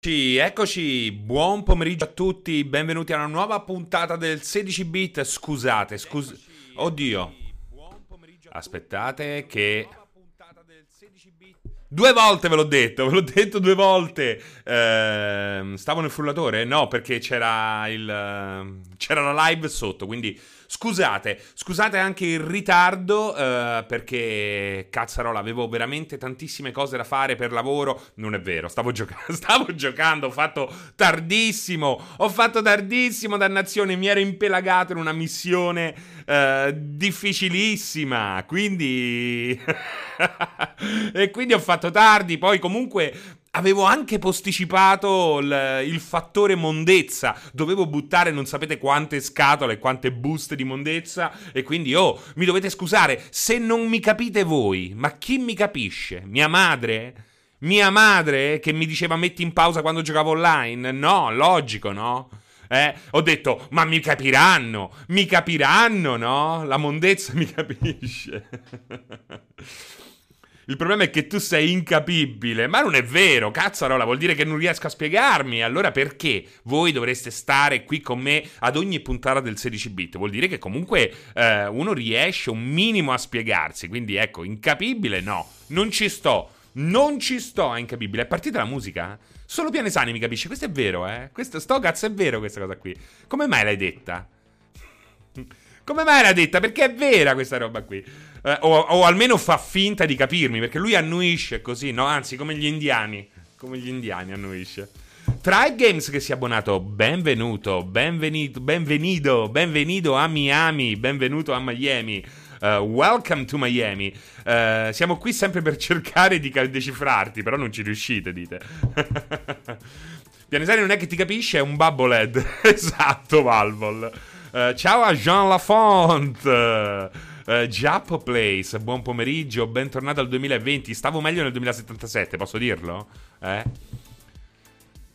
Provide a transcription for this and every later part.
Eccoci, buon pomeriggio a tutti, benvenuti a una nuova puntata del 16 bit. Scusate, scus... Oddio. Aspettate che Due volte ve l'ho detto, ve l'ho detto due volte. Eh, stavo nel frullatore? No, perché c'era il c'era la live sotto, quindi Scusate, scusate anche il ritardo eh, perché cazzarola, avevo veramente tantissime cose da fare per lavoro. Non è vero, stavo, gioca- stavo giocando, ho fatto tardissimo, ho fatto tardissimo, dannazione, mi ero impelagato in una missione eh, difficilissima, quindi... e quindi ho fatto tardi, poi comunque Avevo anche posticipato il, il, fattore mondezza. Dovevo buttare non sapete quante scatole, quante buste di mondezza. E quindi, oh, mi dovete scusare se non mi capite voi. Ma chi mi capisce? Mia madre? Mia madre che mi diceva metti in pausa quando giocavo online? No, logico, no? Eh, ho detto, ma mi capiranno, mi capiranno, no? La mondezza mi capisce. Il problema è che tu sei incapibile. Ma non è vero, cazzarola, vuol dire che non riesco a spiegarmi. Allora perché voi dovreste stare qui con me ad ogni puntata del 16 bit? Vuol dire che comunque eh, uno riesce un minimo a spiegarsi. Quindi ecco, incapibile no, non ci sto. Non ci sto a incapibile. È partita la musica? Solo Pianesani mi capisce. Questo è vero, eh? Questo, sto cazzo è vero questa cosa qui. Come mai l'hai detta? Come mai l'hai detta? Perché è vera questa roba qui. Eh, o, o, almeno fa finta di capirmi, perché lui annuisce così, no? Anzi, come gli indiani. Come gli indiani annuisce. Tribe Games che si è abbonato, benvenuto, benvenuto, benvenuto, benvenuto a Miami, benvenuto a Miami. Uh, welcome to Miami. Uh, siamo qui sempre per cercare di decifrarti, però non ci riuscite, dite. Pianesani non è che ti capisce, è un bubblehead. esatto, Valvol. Uh, ciao a Jean Lafont. Uh, Giappo Place, buon pomeriggio, bentornato al 2020. Stavo meglio nel 2077, posso dirlo? Eh?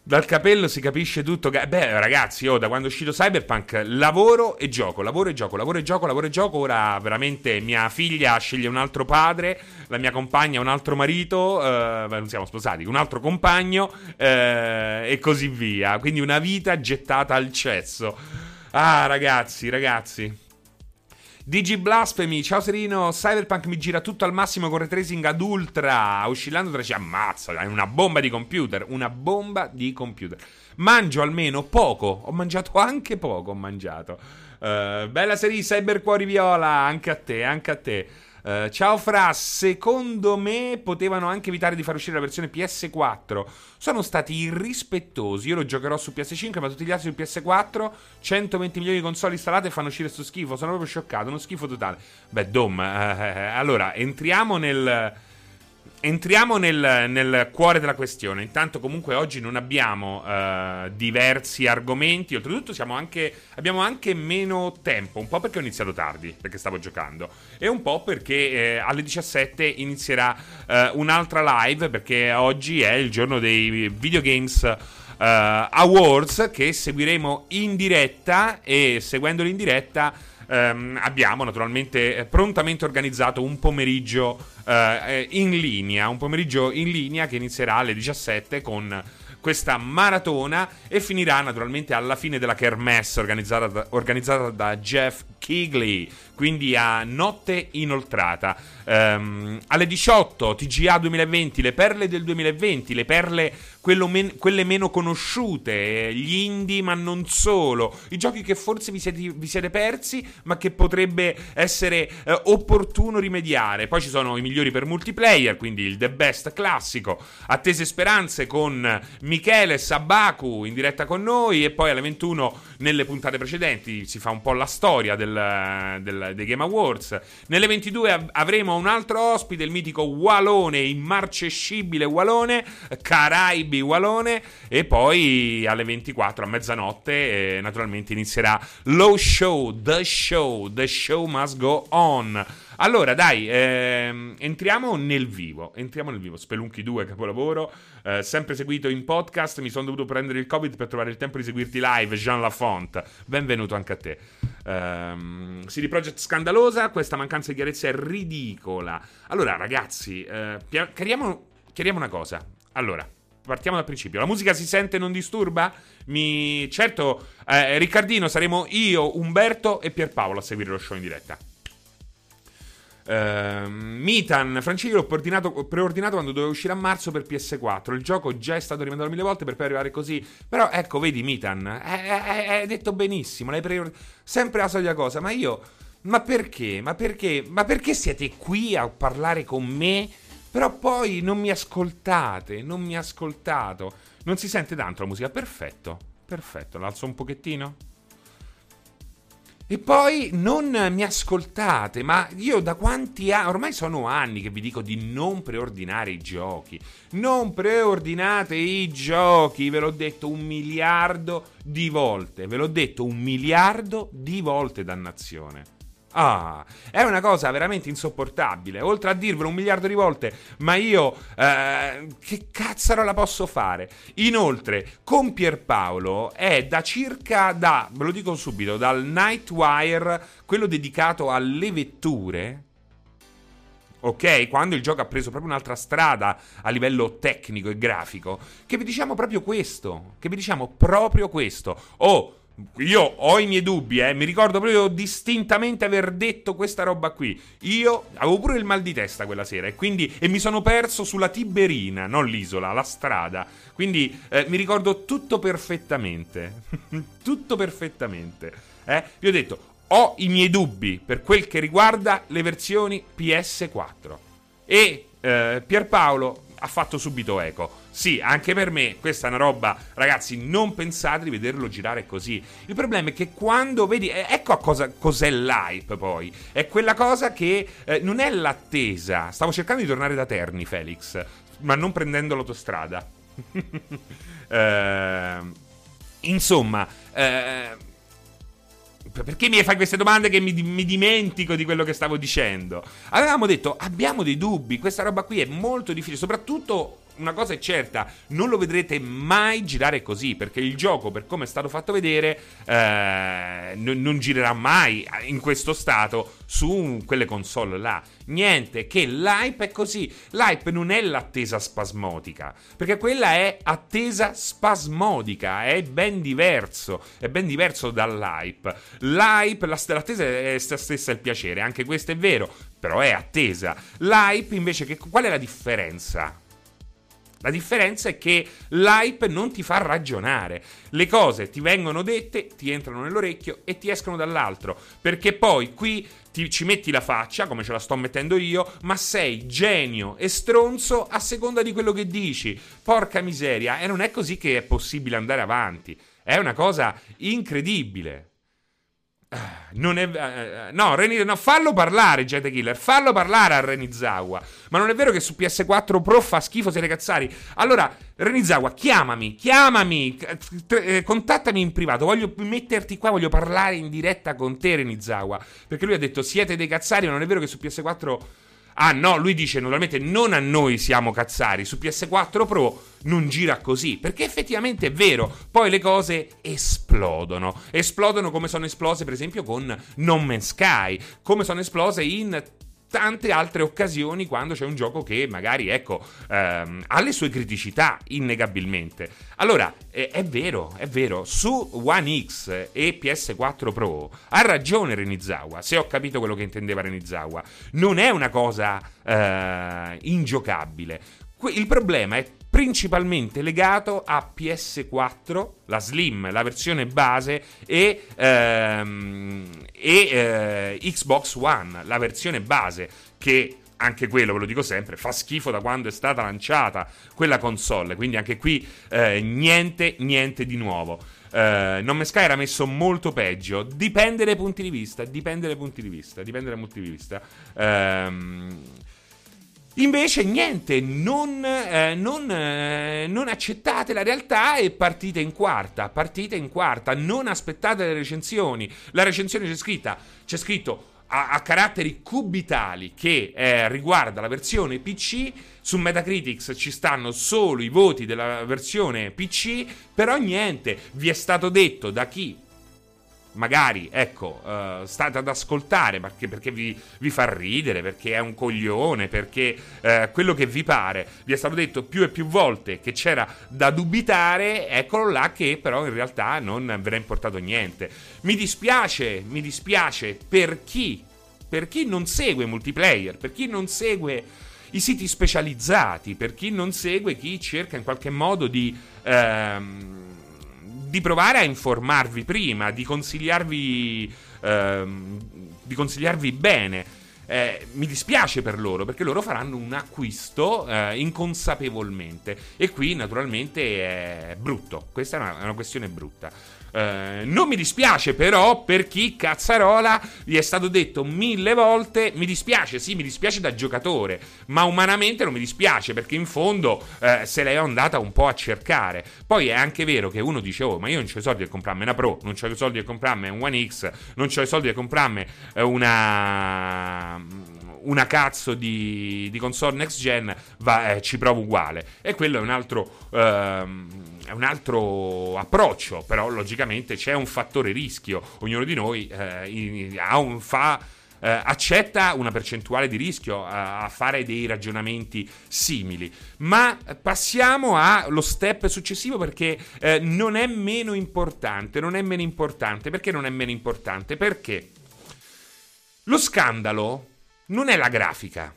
Dal capello si capisce tutto. Beh, ragazzi, io da quando è uscito Cyberpunk lavoro e gioco, lavoro e gioco, lavoro e gioco, lavoro e gioco. Ora veramente mia figlia sceglie un altro padre, la mia compagna un altro marito, eh, non siamo sposati, un altro compagno eh, e così via. Quindi una vita gettata al cesso. Ah, ragazzi, ragazzi. Digi Blasphemy, ciao Serino, Cyberpunk mi gira tutto al massimo con ray tracing ad ultra, oscillando tra ci ammazza, è una bomba di computer, una bomba di computer. Mangio almeno poco, ho mangiato anche poco, ho mangiato. Uh, bella serie Cybercuori Viola, anche a te, anche a te. Uh, ciao Fra, secondo me potevano anche evitare di far uscire la versione PS4. Sono stati irrispettosi. Io lo giocherò su PS5, ma tutti gli altri su PS4. 120 milioni di console installate fanno uscire sto schifo. Sono proprio scioccato, uno schifo totale. Beh, Dom, eh allora entriamo nel Entriamo nel, nel, cuore della questione. Intanto, comunque, oggi non abbiamo uh, diversi argomenti. Oltretutto, anche, abbiamo anche meno tempo. Un po' perché ho iniziato tardi, perché stavo giocando, e un po' perché eh, alle 17 inizierà uh, un'altra live. Perché oggi è il giorno dei Videogames uh, Awards, che seguiremo in diretta. E seguendoli in diretta ehm, abbiamo naturalmente eh, prontamente organizzato un pomeriggio eh, in linea, un pomeriggio in linea che inizierà alle 17 con questa maratona e finirà naturalmente alla fine della kermesse organizzata da, organizzata da Jeff Kigley, quindi a notte inoltrata. Um, alle 18 TGA 2020, le perle del 2020, le perle men- quelle meno conosciute, gli indie ma non solo, i giochi che forse vi siete, vi siete persi ma che potrebbe essere eh, opportuno rimediare. Poi ci sono i migliori per multiplayer, quindi il The Best classico, attese speranze con Michele Sabaku in diretta con noi e poi alle 21 nelle puntate precedenti si fa un po' la storia del, del, dei Game Awards. Nelle 22 av- avremo un altro ospite, il mitico Walone, immarcescibile Walone, Caraibi Walone e poi alle 24 a mezzanotte eh, naturalmente inizierà lo show, the show, the show must go on. Allora, dai, ehm, entriamo nel vivo. Entriamo nel vivo. Spelunchi 2, capolavoro. Eh, sempre seguito in podcast. Mi sono dovuto prendere il COVID per trovare il tempo di seguirti live. Jean Lafont, benvenuto anche a te. Um, CD Projekt scandalosa. Questa mancanza di chiarezza è ridicola. Allora, ragazzi, eh, chiariamo, chiariamo una cosa. Allora, partiamo dal principio. La musica si sente e non disturba? Mi... Certo, eh, Riccardino, saremo io, Umberto e Pierpaolo a seguire lo show in diretta. Uh, Mitan, l'ho preordinato, quando doveva uscire a marzo per PS4. Il gioco già è stato rimandato mille volte per poi arrivare così. Però ecco, vedi Mitan, hai detto benissimo, l'hai preordinato. Sempre la solita cosa, ma io... Ma perché? Ma perché? Ma perché siete qui a parlare con me? Però poi non mi ascoltate, non mi ascoltato. Non si sente tanto la musica. Perfetto, perfetto. L'alzo un pochettino. E poi non mi ascoltate, ma io da quanti anni, ormai sono anni che vi dico di non preordinare i giochi. Non preordinate i giochi, ve l'ho detto un miliardo di volte, ve l'ho detto un miliardo di volte, dannazione. Ah, è una cosa veramente insopportabile. Oltre a dirvelo un miliardo di volte, ma io eh, che cazzaro la posso fare? Inoltre, con Pierpaolo è da circa da, ve lo dico subito, dal Nightwire, quello dedicato alle vetture. Ok, quando il gioco ha preso proprio un'altra strada a livello tecnico e grafico, che vi diciamo proprio questo, che vi diciamo proprio questo. Oh, io ho i miei dubbi, eh. Mi ricordo proprio distintamente aver detto questa roba qui. Io avevo pure il mal di testa quella sera e quindi e mi sono perso sulla Tiberina, non l'isola, la strada. Quindi eh, mi ricordo tutto perfettamente. tutto perfettamente. Eh? Vi ho detto, ho i miei dubbi per quel che riguarda le versioni PS4. E eh, Pierpaolo ha fatto subito eco. Sì, anche per me questa è una roba, ragazzi, non pensate di vederlo girare così. Il problema è che quando vedi, eh, ecco a cosa, cos'è l'hype poi, è quella cosa che eh, non è l'attesa. Stavo cercando di tornare da Terni, Felix, ma non prendendo l'autostrada. eh, insomma, eh, perché mi fai queste domande che mi, mi, dimentico di quello che stavo dicendo? Avevamo detto, abbiamo dei dubbi, questa roba qui è molto difficile, soprattutto una cosa è certa, non lo vedrete mai girare così, perché il gioco, per come è stato fatto vedere, eh, n- non girerà mai in questo stato su quelle console là. Niente, che l'hype è così. L'hype non è l'attesa spasmodica, perché quella è attesa spasmodica, è ben diverso, è ben diverso dall'hype. L'hype, l'attesa è stessa il piacere, anche questo è vero, però è attesa. L'hype invece, che, qual è la differenza? La differenza è che l'hype non ti fa ragionare. Le cose ti vengono dette, ti entrano nell'orecchio e ti escono dall'altro. Perché poi qui ti, ci metti la faccia, come ce la sto mettendo io, ma sei genio e stronzo a seconda di quello che dici. Porca miseria, e non è così che è possibile andare avanti. È una cosa incredibile. Non è, uh, no, Reni, no, fallo parlare, Jet Killer. Fallo parlare a Renizawa. Ma non è vero che su PS4 Pro fa schifo siete cazzari. Allora, Renizawa, chiamami, chiamami, eh, contattami in privato. Voglio metterti qua, voglio parlare in diretta con te, Renizawa. Perché lui ha detto: Siete dei cazzari, ma non è vero che su PS4 Ah no, lui dice naturalmente non a noi siamo cazzari, su PS4 Pro non gira così, perché effettivamente è vero, poi le cose esplodono, esplodono come sono esplose per esempio con No Man's Sky, come sono esplose in tante altre occasioni quando c'è un gioco che magari, ecco, ehm, ha le sue criticità, innegabilmente. Allora, è, è, vero, è vero, su One X e PS4 Pro ha ragione Renizawa, se ho capito quello che intendeva Renizawa, non è una cosa eh, ingiocabile. Il problema è principalmente legato a PS4, la Slim, la versione base, e, ehm, e eh, Xbox One, la versione base, che anche quello, ve lo dico sempre, fa schifo da quando è stata lanciata quella console, quindi anche qui eh, niente, niente di nuovo. Uh, non Sky era messo molto peggio. Dipende dai punti di vista. Dipende dai punti di vista. Dipende dai punti di vista. Uh, Invece niente, non, eh, non, eh, non, accettate la realtà e partite in quarta, partite in quarta, non aspettate le recensioni. La recensione c'è scritta, c'è scritto a, a caratteri cubitali che eh, riguarda la versione PC, su Metacritics ci stanno solo i voti della versione PC, però niente, vi è stato detto da chi magari, ecco, uh, state ad ascoltare perché, perché vi, vi, fa ridere, perché è un coglione, perché uh, quello che vi pare, vi è stato detto più e più volte che c'era da dubitare, eccolo là che però in realtà non ve ne è importato niente. Mi dispiace, mi dispiace per chi, per chi non segue multiplayer, per chi non segue i siti specializzati, per chi non segue, chi cerca in qualche modo di... Ehm, di provare a informarvi prima, di consigliarvi, ehm, di consigliarvi bene. Eh, mi dispiace per loro perché loro faranno un acquisto eh, inconsapevolmente e qui naturalmente è brutto, questa è una, è una questione brutta. Eh, non mi dispiace però per chi cazzarola gli è stato detto mille volte mi dispiace, sì mi dispiace da giocatore, ma umanamente non mi dispiace perché in fondo eh, se l'è andata un po' a cercare. Poi è anche vero che uno dice oh ma io non ho i soldi per comprarmi una Pro, non ho i soldi per comprarmi un One X, non ho i soldi per comprarmi eh, una una cazzo di, di console next gen, va, eh, ci provo uguale. E quello è un altro. Ehm, è un altro approccio, però logicamente c'è un fattore rischio. Ognuno di noi eh, ha un, fa, eh, accetta una percentuale di rischio a, a, fare dei ragionamenti simili. Ma passiamo allo step successivo perché eh, non è meno importante. Non è meno importante. Perché non è meno importante? Perché lo scandalo non è la grafica.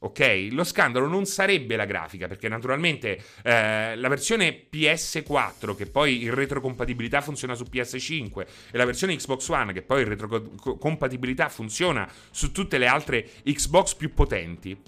Ok? Lo scandalo non sarebbe la grafica, perché naturalmente eh, la versione PS4, che poi in retrocompatibilità funziona su PS5, e la versione Xbox One, che poi in retrocompatibilità funziona su tutte le altre Xbox più potenti,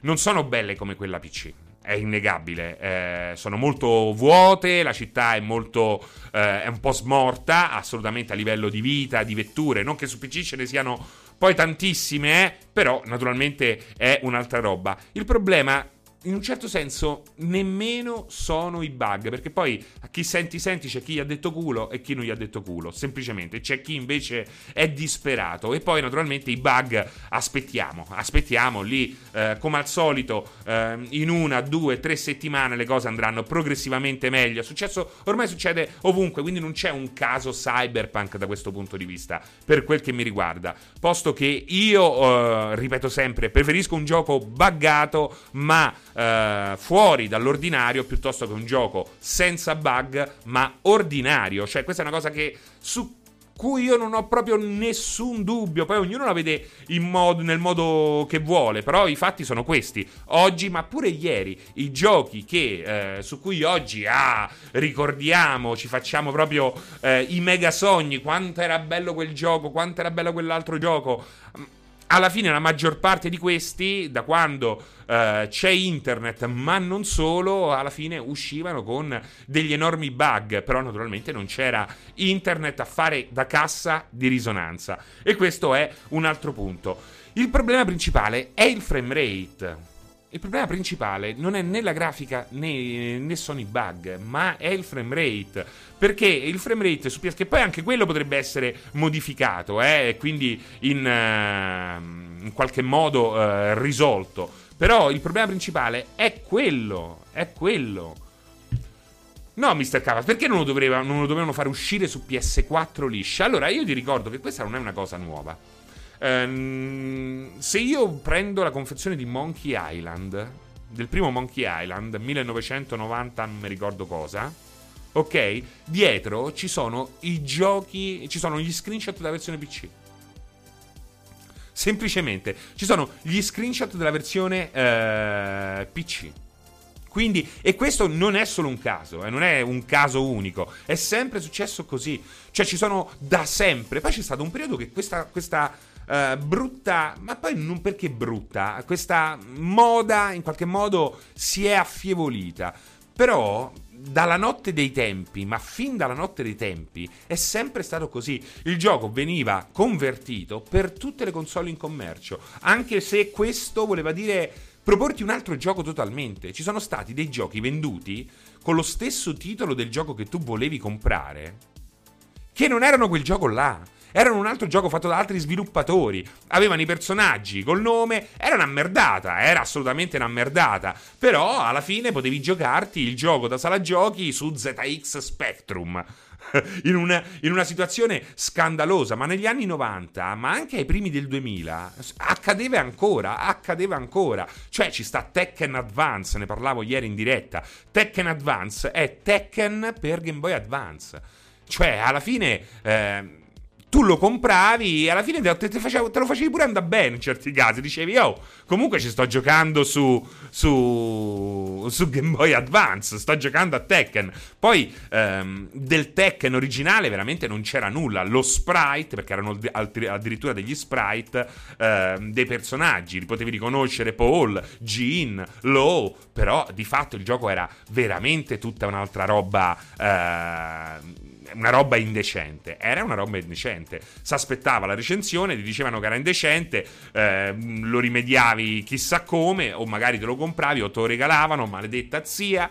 non sono belle come quella PC è innegabile. Eh, sono molto vuote, la città è molto. Eh, è un po' smorta, assolutamente a livello di vita, di vetture. Non che su PC ce ne siano poi tantissime, eh, però naturalmente è un'altra roba. Il problema in un certo senso nemmeno sono i bug, perché poi a chi senti senti c'è chi gli ha detto culo e chi non gli ha detto culo, semplicemente. C'è chi invece è disperato e poi naturalmente i bug aspettiamo, aspettiamo lì eh, come al solito eh, in una, due, tre settimane le cose andranno progressivamente meglio, è successo, ormai succede ovunque, quindi non c'è un caso cyberpunk da questo punto di vista, per quel che mi riguarda, posto che io, eh, ripeto sempre, preferisco un gioco buggato ma eh, fuori dall'ordinario piuttosto che un gioco senza bug ma ordinario. Cioè, questa è una cosa che su cui io non ho proprio nessun dubbio. Poi ognuno la vede modo, nel modo che vuole. Però i fatti sono questi. Oggi, ma pure ieri, i giochi che, eh, su cui oggi ah, ricordiamo, ci facciamo proprio eh, i mega sogni. Quanto era bello quel gioco, quanto era bello quell'altro gioco alla fine la maggior parte di questi, da quando uh, c'è internet, ma non solo, alla fine uscivano con degli enormi bug, però naturalmente non c'era internet a fare da cassa di risonanza. E questo è un altro punto. Il problema principale è il frame rate. Il problema principale non è né la grafica né, né sono i bug, ma è il frame rate. Perché il frame rate su PS, che poi anche quello potrebbe essere modificato, eh, quindi in, uh, in qualche modo uh, risolto. Però il problema principale è quello, è quello. No, Mr. Cavas, perché non lo, doveva, non lo dovevano fare uscire su PS4 liscia? Allora, io ti ricordo che questa non è una cosa nuova. Um, se io prendo la confezione di Monkey Island, del primo Monkey Island, 1990, non mi ricordo cosa, ok? Dietro ci sono i giochi, ci sono gli screenshot della versione PC. Semplicemente ci sono gli screenshot della versione uh, PC. Quindi, e questo non è solo un caso, eh, non è un caso unico, è sempre successo così. Cioè, ci sono da sempre. Poi c'è stato un periodo che questa, questa Uh, brutta, ma poi non perché brutta, questa moda in qualche modo si è affievolita. Però dalla notte dei tempi, ma fin dalla notte dei tempi, è sempre stato così. Il gioco veniva convertito per tutte le console in commercio, anche se questo voleva dire proporti un altro gioco totalmente. Ci sono stati dei giochi venduti con lo stesso titolo del gioco che tu volevi comprare, che non erano quel gioco là Erano un altro gioco fatto da altri sviluppatori. Avevano i personaggi col nome. Era una merdata. Era assolutamente una merdata. Però alla fine potevi giocarti il gioco da sala giochi su ZX Spectrum. In una, in una, situazione scandalosa, ma negli anni 90, ma anche ai primi del 2000, accadeva ancora, accadeva ancora. Cioè ci sta Tekken Advance, ne parlavo ieri in diretta. Tekken Advance è Tekken per Game Boy Advance. Cioè, alla fine... Eh, tu lo compravi e alla fine te, te, facevo, te, lo facevi pure andare bene in certi casi. Dicevi, oh, comunque ci sto giocando su, su, su Game Boy Advance, sto giocando a Tekken. Poi ehm, del Tekken originale veramente non c'era nulla. Lo sprite, perché erano addirittura degli sprite ehm, dei personaggi, li potevi riconoscere Paul, Jean, Low, però di fatto il gioco era veramente tutta un'altra roba. Eh, una roba indecente. Era una roba indecente. Si aspettava la recensione, ti dicevano che era indecente, eh, lo rimediavi chissà come, o magari te lo compravi o te lo regalavano, maledetta zia.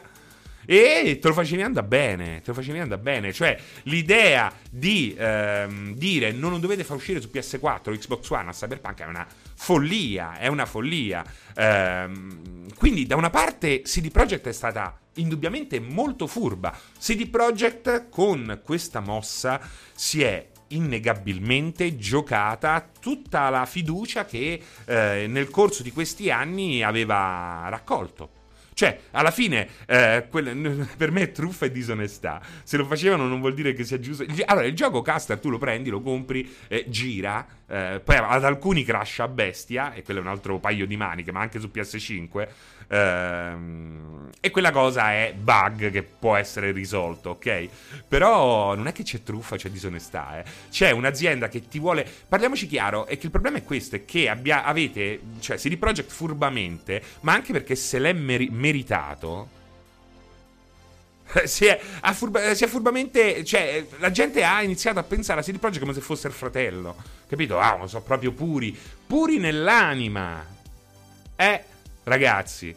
E te lo facevi andare bene, te lo facevi andare bene. Cioè, l'idea di ehm, dire non dovete far uscire su PS4 o Xbox One a Cyberpunk è una follia, è una follia. Ehm, quindi, da una parte, CD Projekt è stata indubbiamente molto furba. CD Projekt con questa mossa si è innegabilmente giocata tutta la fiducia che eh, nel corso di questi anni aveva raccolto. Cioè, alla fine, eh, quelle, per me è truffa e disonestà. Se lo facevano non vuol dire che sia giusto. Allora, il gioco Caster tu lo prendi, lo compri, eh, gira, eh, poi ad alcuni crasha a bestia, e quello è un altro paio di maniche, ma anche su PS5. Ehm, e quella cosa è bug che può essere risolto, ok? Però non è che c'è truffa, c'è disonestà, eh. C'è un'azienda che ti vuole. Parliamoci chiaro, è che il problema è questo: è che abbia, avete, cioè, CD Projekt furbamente, ma anche perché se l'è meri- meritato. Si è, furba, si è, furbamente. Cioè, la gente ha iniziato a pensare a CD Projekt come se fosse il fratello. Capito? Ah, sono proprio puri. Puri nell'anima. Eh. Ragazzi,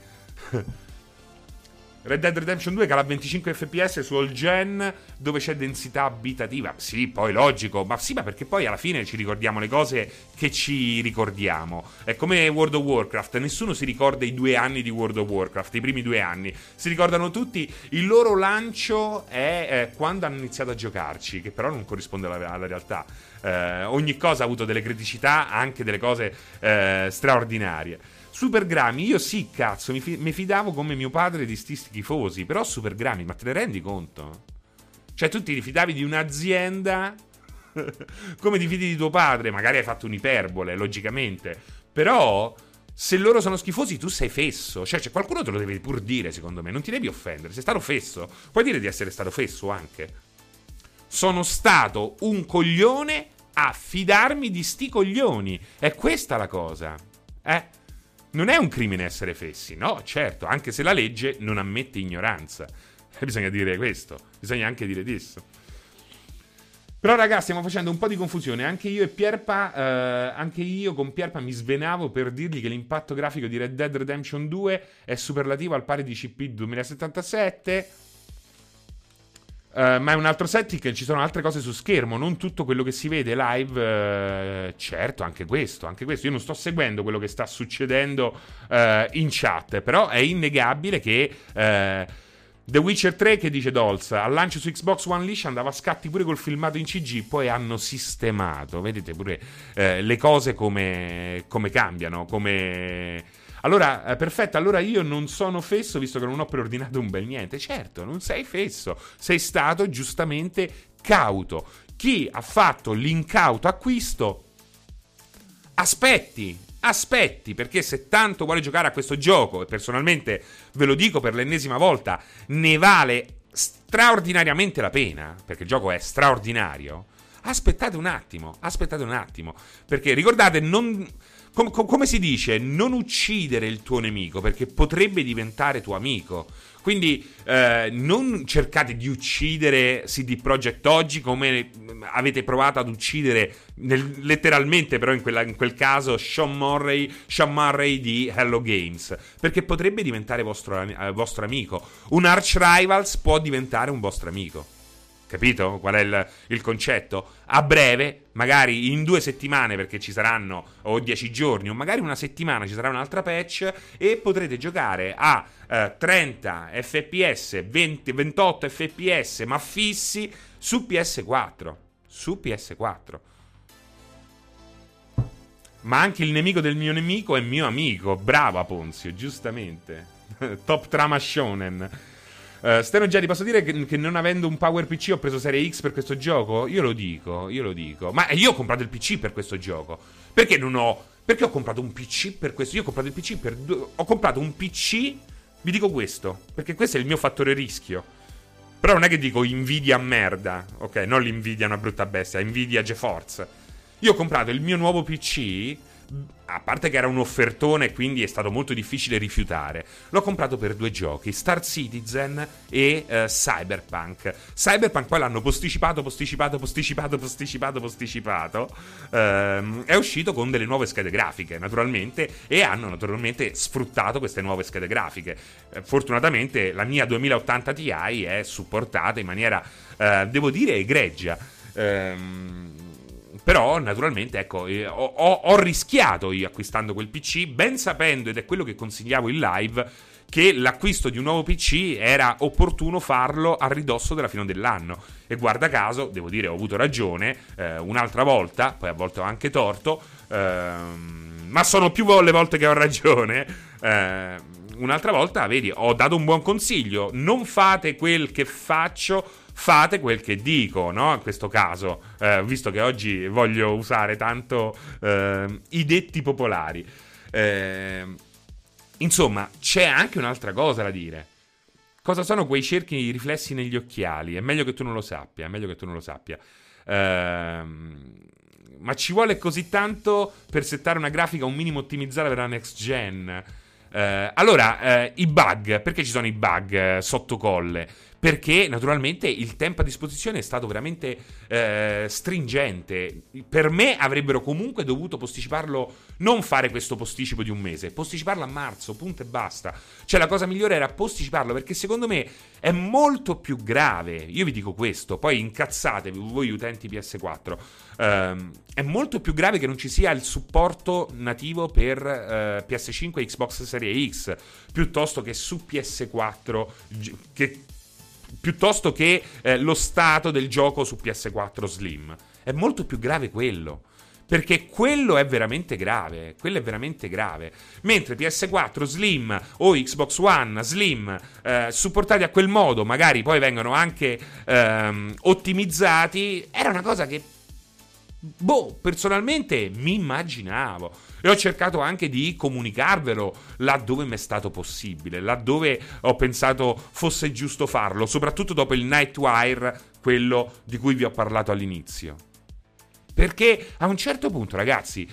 Red Dead Redemption 2 cala a 25 fps su all gen dove c'è densità abitativa. Sì, poi logico, ma sì, ma perché poi alla fine ci ricordiamo le cose che ci ricordiamo. È come World of Warcraft, nessuno si ricorda i due anni di World of Warcraft, i primi due anni. Si ricordano tutti, il loro lancio è eh, quando hanno iniziato a giocarci, che però non corrisponde alla, alla realtà. Eh, ogni cosa ha avuto delle criticità, anche delle cose eh, straordinarie. Super Grammy, io sì, cazzo, mi, fi- mi fidavo come mio padre di sti schifosi, però Super Grammy, ma te ne rendi conto? Cioè, tu ti rifidavi di un'azienda come ti fidi di tuo padre, magari hai fatto un'iperbole, logicamente, però se loro sono schifosi tu sei fesso, cioè, cioè qualcuno te lo deve pur dire, secondo me, non ti devi offendere, sei stato fesso, puoi dire di essere stato fesso anche. Sono stato un coglione a fidarmi di sti coglioni, è questa la cosa, eh? Non è un crimine essere fessi, no, certo, anche se la legge non ammette ignoranza. Bisogna dire questo, bisogna anche dire questo. Però ragazzi stiamo facendo un po' di confusione, anche io e Pierpa, eh, anche io con Pierpa mi svenavo per dirgli che l'impatto grafico di Red Dead Redemption 2 è superlativo al pari di CP 2077. Uh, ma è un altro setting ci sono altre cose su schermo, non tutto quello che si vede live. Uh, certo, anche questo, anche questo. Io non sto seguendo quello che sta succedendo uh, in chat, però è innegabile che The Witcher 3, che dice Dolz, al lancio su Xbox One Leash andava a scatti pure col filmato in CG, poi hanno sistemato. Vedete pure le cose come, come cambiano, come allora, eh, perfetto, allora io non sono fesso visto che non ho preordinato un bel niente. Certo, non sei fesso, sei stato giustamente cauto. Chi ha fatto l'incauto acquisto, aspetti, aspetti, perché se tanto vuole giocare a questo gioco, e personalmente ve lo dico per l'ennesima volta, ne vale straordinariamente la pena, perché il gioco è straordinario, aspettate un attimo, aspettate un attimo, perché ricordate, non Com- com- come si dice? Non uccidere il tuo nemico perché potrebbe diventare tuo amico. Quindi eh, non cercate di uccidere CD Projekt oggi come avete provato ad uccidere nel, letteralmente però in, quella, in, quel caso Sean Murray, Sean Murray di Hello Games perché potrebbe diventare vostro, eh, vostro amico. Un Arch Rivals può diventare un vostro amico. Capito qual è il, il, concetto? A breve, magari in due settimane, perché ci saranno, o dieci giorni, o magari una settimana ci sarà un'altra patch e potrete giocare a eh, 30 fps, 20, 28 fps, ma fissi su PS4. Su PS4. Ma anche il nemico del mio nemico è mio amico. Brava Ponzio, giustamente. Top trama shonen. Uh, Steno Gianni, posso dire che, che, non avendo un Power PC ho preso Serie X per questo gioco? Io lo dico, io lo dico. Ma io ho comprato il PC per questo gioco. Perché non ho... Perché ho comprato un PC per questo? Io ho comprato il PC per... Ho comprato un PC... Vi dico questo, perché questo è il mio fattore rischio. Però non è che dico Nvidia merda, ok? Non l'Nvidia è una brutta bestia, Nvidia GeForce. Io ho comprato il mio nuovo PC a parte che era un offertone, quindi è stato molto difficile rifiutare. L'ho comprato per due giochi, Star Citizen e uh, Cyberpunk. Cyberpunk poi l'hanno posticipato, posticipato, posticipato, posticipato, posticipato. Uh, è uscito con delle nuove schede grafiche, naturalmente, e hanno naturalmente sfruttato queste nuove schede grafiche. Uh, fortunatamente la mia 2080 Ti è supportata in maniera, eh, devo dire, egregia. Um, però, naturalmente, ecco, eh, ho, ho, rischiato io acquistando quel PC, ben sapendo, ed è quello che consigliavo in live, che l'acquisto di un nuovo PC era opportuno farlo a ridosso della fine dell'anno. E guarda caso, devo dire, ho avuto ragione eh, un'altra volta, poi a volte ho anche torto, ehm, ma sono più le volte che ho ragione. Eh, un'altra volta, vedi, ho dato un buon consiglio. Non fate quel che faccio fate quel che dico, no? In questo caso, eh, visto che oggi voglio usare tanto eh, i detti popolari. Eh, insomma, c'è anche un'altra cosa da dire. Cosa sono quei cerchi riflessi negli occhiali? È meglio che tu non lo sappia, è meglio che tu non lo sappia. Ehm, ma ci vuole così tanto per settare una grafica un minimo ottimizzata per la next gen? Eh, allora, eh, i bug, perché ci sono i bug eh, sotto colle? Perché naturalmente il tempo a disposizione è stato veramente eh, stringente. Per me avrebbero comunque dovuto posticiparlo, non fare questo posticipo di un mese, posticiparlo a marzo, punto e basta. Cioè la cosa migliore era posticiparlo perché secondo me è molto più grave. Io vi dico questo, poi incazzatevi voi utenti PS4. Um, ehm, è molto più grave che non ci sia il supporto nativo per uh, PS5 e Xbox Series X piuttosto che su PS4 che piuttosto che eh, lo stato del gioco su PS4 Slim. È molto più grave quello. Perché quello è veramente grave. Quello è veramente grave. Mentre PS4 Slim o Xbox One Slim eh, supportati a quel modo, magari poi vengono anche ehm, ottimizzati, era una cosa che Boh, personalmente mi immaginavo e ho cercato anche di comunicarvelo laddove mi è stato possibile, laddove ho pensato fosse giusto farlo, soprattutto dopo il Nightwire, quello di cui vi ho parlato all'inizio. Perché a un certo punto, ragazzi,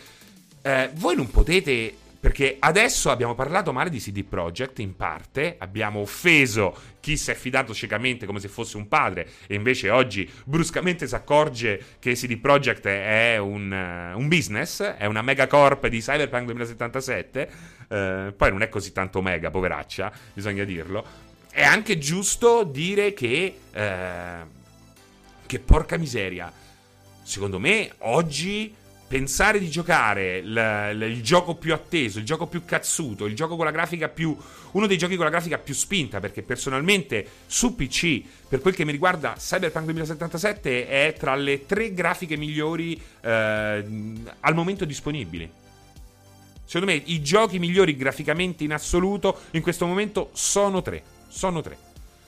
eh, voi non potete perché adesso abbiamo parlato male di CD Projekt in parte, abbiamo offeso chi si è fidato ciecamente come se fosse un padre e invece oggi bruscamente si accorge che CD Projekt è un, uh, un, business, è una megacorp di Cyberpunk 2077, uh, eh, poi non è così tanto mega, poveraccia, bisogna dirlo. È anche giusto dire che... Uh, che porca miseria. Secondo me oggi pensare di giocare l- l- il gioco più atteso, il gioco più cazzuto, il gioco con la grafica più. uno dei giochi con la grafica più spinta, perché personalmente su PC, per quel che mi riguarda, Cyberpunk 2077 è tra le tre grafiche migliori eh, al momento disponibili. Secondo me i giochi migliori graficamente in assoluto in questo momento sono tre. Sono tre.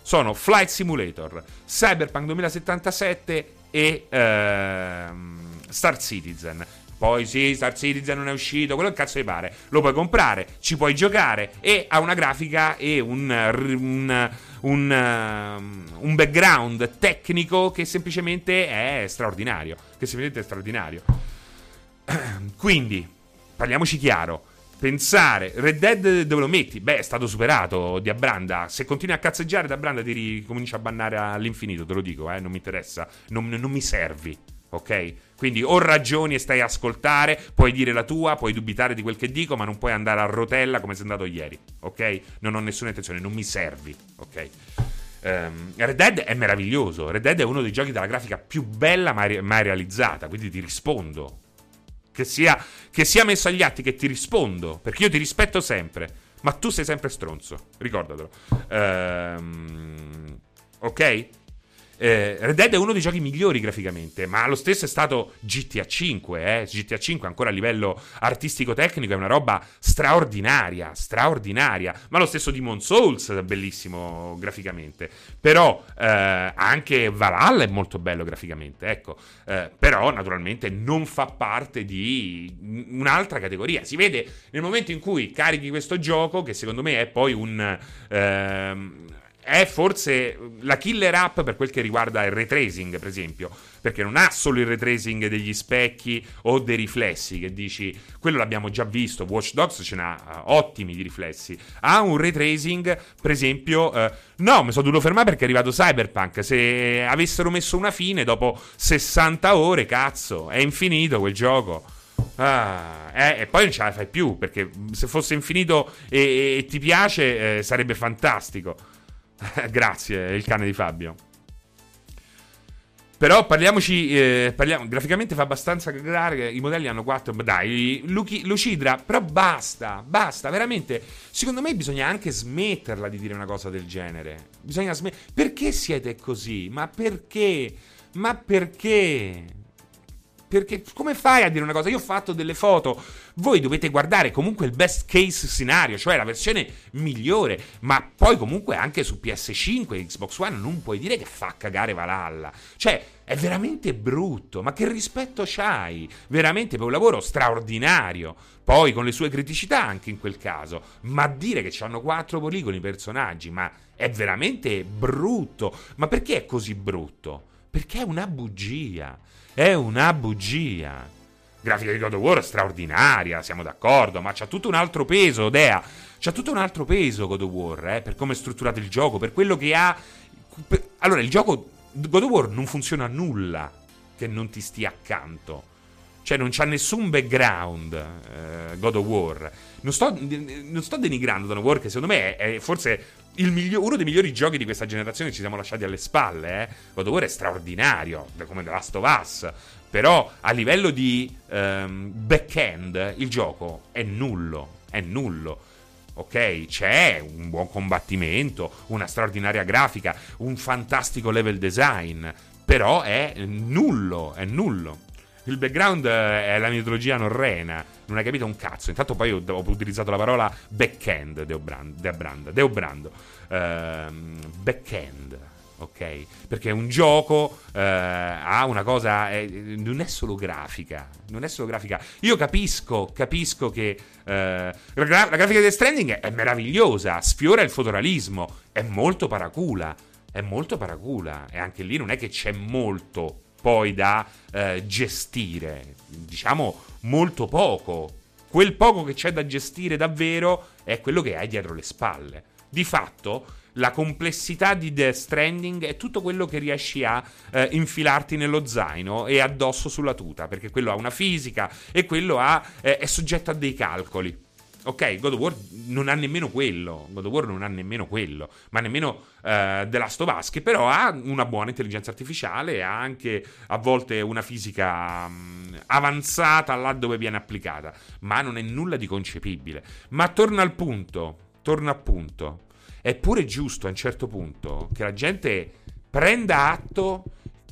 Sono Flight Simulator, Cyberpunk 2077 e. Ehm, Star Citizen. Poi sì, Star Citizen non è uscito, quello che cazzo ti pare. Lo puoi comprare, ci puoi giocare e ha una grafica e un, un, un, uh, un background tecnico che semplicemente è straordinario. Che semplicemente è straordinario. Quindi, parliamoci chiaro. Pensare, Red Dead dove lo metti? Beh, è stato superato di Abranda. Se continui a cazzeggiare da Abranda ti ricominci a bannare all'infinito, te lo dico, eh, non mi interessa. Non, non mi servi ok? Quindi o ragioni e stai a ascoltare, puoi dire la tua, puoi dubitare di quel che dico, ma non puoi andare a rotella come sei andato ieri, ok? Non ho nessuna intenzione, non mi servi, ok? Um, Red Dead è meraviglioso. Red Dead è uno dei giochi della grafica più bella mai, mai realizzata. Quindi ti rispondo. Che sia, che sia, messo agli atti che ti rispondo. Perché io ti rispetto sempre. Ma tu sei sempre stronzo. Ricordatelo. Um, ok? Eh, Red Dead è uno dei giochi migliori graficamente, ma lo stesso è stato GTA 5, eh? GTA 5 ancora a livello artistico-tecnico è una roba straordinaria, straordinaria, ma lo stesso Demon Souls è bellissimo graficamente, però eh, anche Valhalla è molto bello graficamente, ecco, eh, però naturalmente non fa parte di un'altra categoria, si vede nel momento in cui carichi questo gioco, che secondo me è poi un ehm, è forse la killer app per quel che riguarda il retracing, per esempio, perché non ha solo il retracing degli specchi o dei riflessi, che dici, quello l'abbiamo già visto, Watch Dogs ce n'ha uh, ottimi di riflessi, ha un retracing, per esempio, uh, no, mi sono dovuto fermare perché è arrivato Cyberpunk, se avessero messo una fine dopo 60 ore, cazzo, è infinito quel gioco. Ah, eh, e poi non ce la fai più perché se fosse infinito e, e, e ti piace eh, sarebbe fantastico. Grazie, il cane di Fabio. Però parliamoci, eh, parliamo, graficamente fa abbastanza cagare, i modelli hanno 4, dai, Luci, Lucidra, però basta, basta, veramente, secondo me bisogna anche smetterla di dire una cosa del genere, bisogna smetterla, perché siete così? Ma perché? Ma perché? Perché come fai a dire una cosa? Io ho fatto delle foto. Voi dovete guardare comunque il best case scenario, cioè la versione migliore. Ma poi comunque anche su PS5 e Xbox One non puoi dire che fa cagare Valhalla. Cioè, è veramente brutto. Ma che rispetto c'hai? Veramente per un lavoro straordinario. Poi con le sue criticità anche in quel caso. Ma dire che hanno quattro poligoni i personaggi, ma è veramente brutto. Ma perché è così brutto? Perché è una bugia. È una bugia. Grafica di God of War straordinaria, siamo d'accordo, ma c'ha tutto un altro peso, Dea. C'ha tutto un altro peso God of War, eh, per come è strutturato il gioco, per quello che ha... Per... Allora, il gioco God of War non funziona nulla che non ti stia accanto. Cioè, non c'ha nessun background eh, God of War. Non sto, non sto denigrando God of War, che secondo me è, è forse miglio- uno dei migliori giochi di questa generazione ci siamo lasciati alle spalle. Eh. God of War è straordinario, come The Last of Us. Però a livello di um, back-end il gioco è nullo. È nullo. Ok, c'è un buon combattimento, una straordinaria grafica, un fantastico level design. Però è nullo, è nullo. Il background è la mitologia norrena, non hai capito un cazzo. Intanto poi ho, utilizzato la parola back-end, Deobrando. Deobrando, Deobrando. Uh, back-end ok? Perché un gioco eh, ha una cosa, è, non è solo grafica, non è solo grafica. Io capisco, capisco che eh, la, grafica di Stranding è, è meravigliosa, sfiora il fotorealismo, è molto paracula, è molto paracula e anche lì non è che c'è molto poi da eh, gestire, diciamo molto poco. Quel poco che c'è da gestire davvero è quello che hai dietro le spalle. Di fatto, la complessità di Death Stranding è tutto quello che riesci a eh, infilarti nello zaino e addosso sulla tuta, perché quello ha una fisica e quello ha, eh, è soggetto a dei calcoli. Ok, God of War non ha nemmeno quello. God of War non ha nemmeno quello, ma nemmeno uh, The Last of Us, che però ha una buona intelligenza artificiale, ha anche a volte una fisica um, avanzata là dove viene applicata, ma non è nulla di concepibile. Ma torna al punto, torna al punto. È pure giusto a un certo punto che la gente prenda atto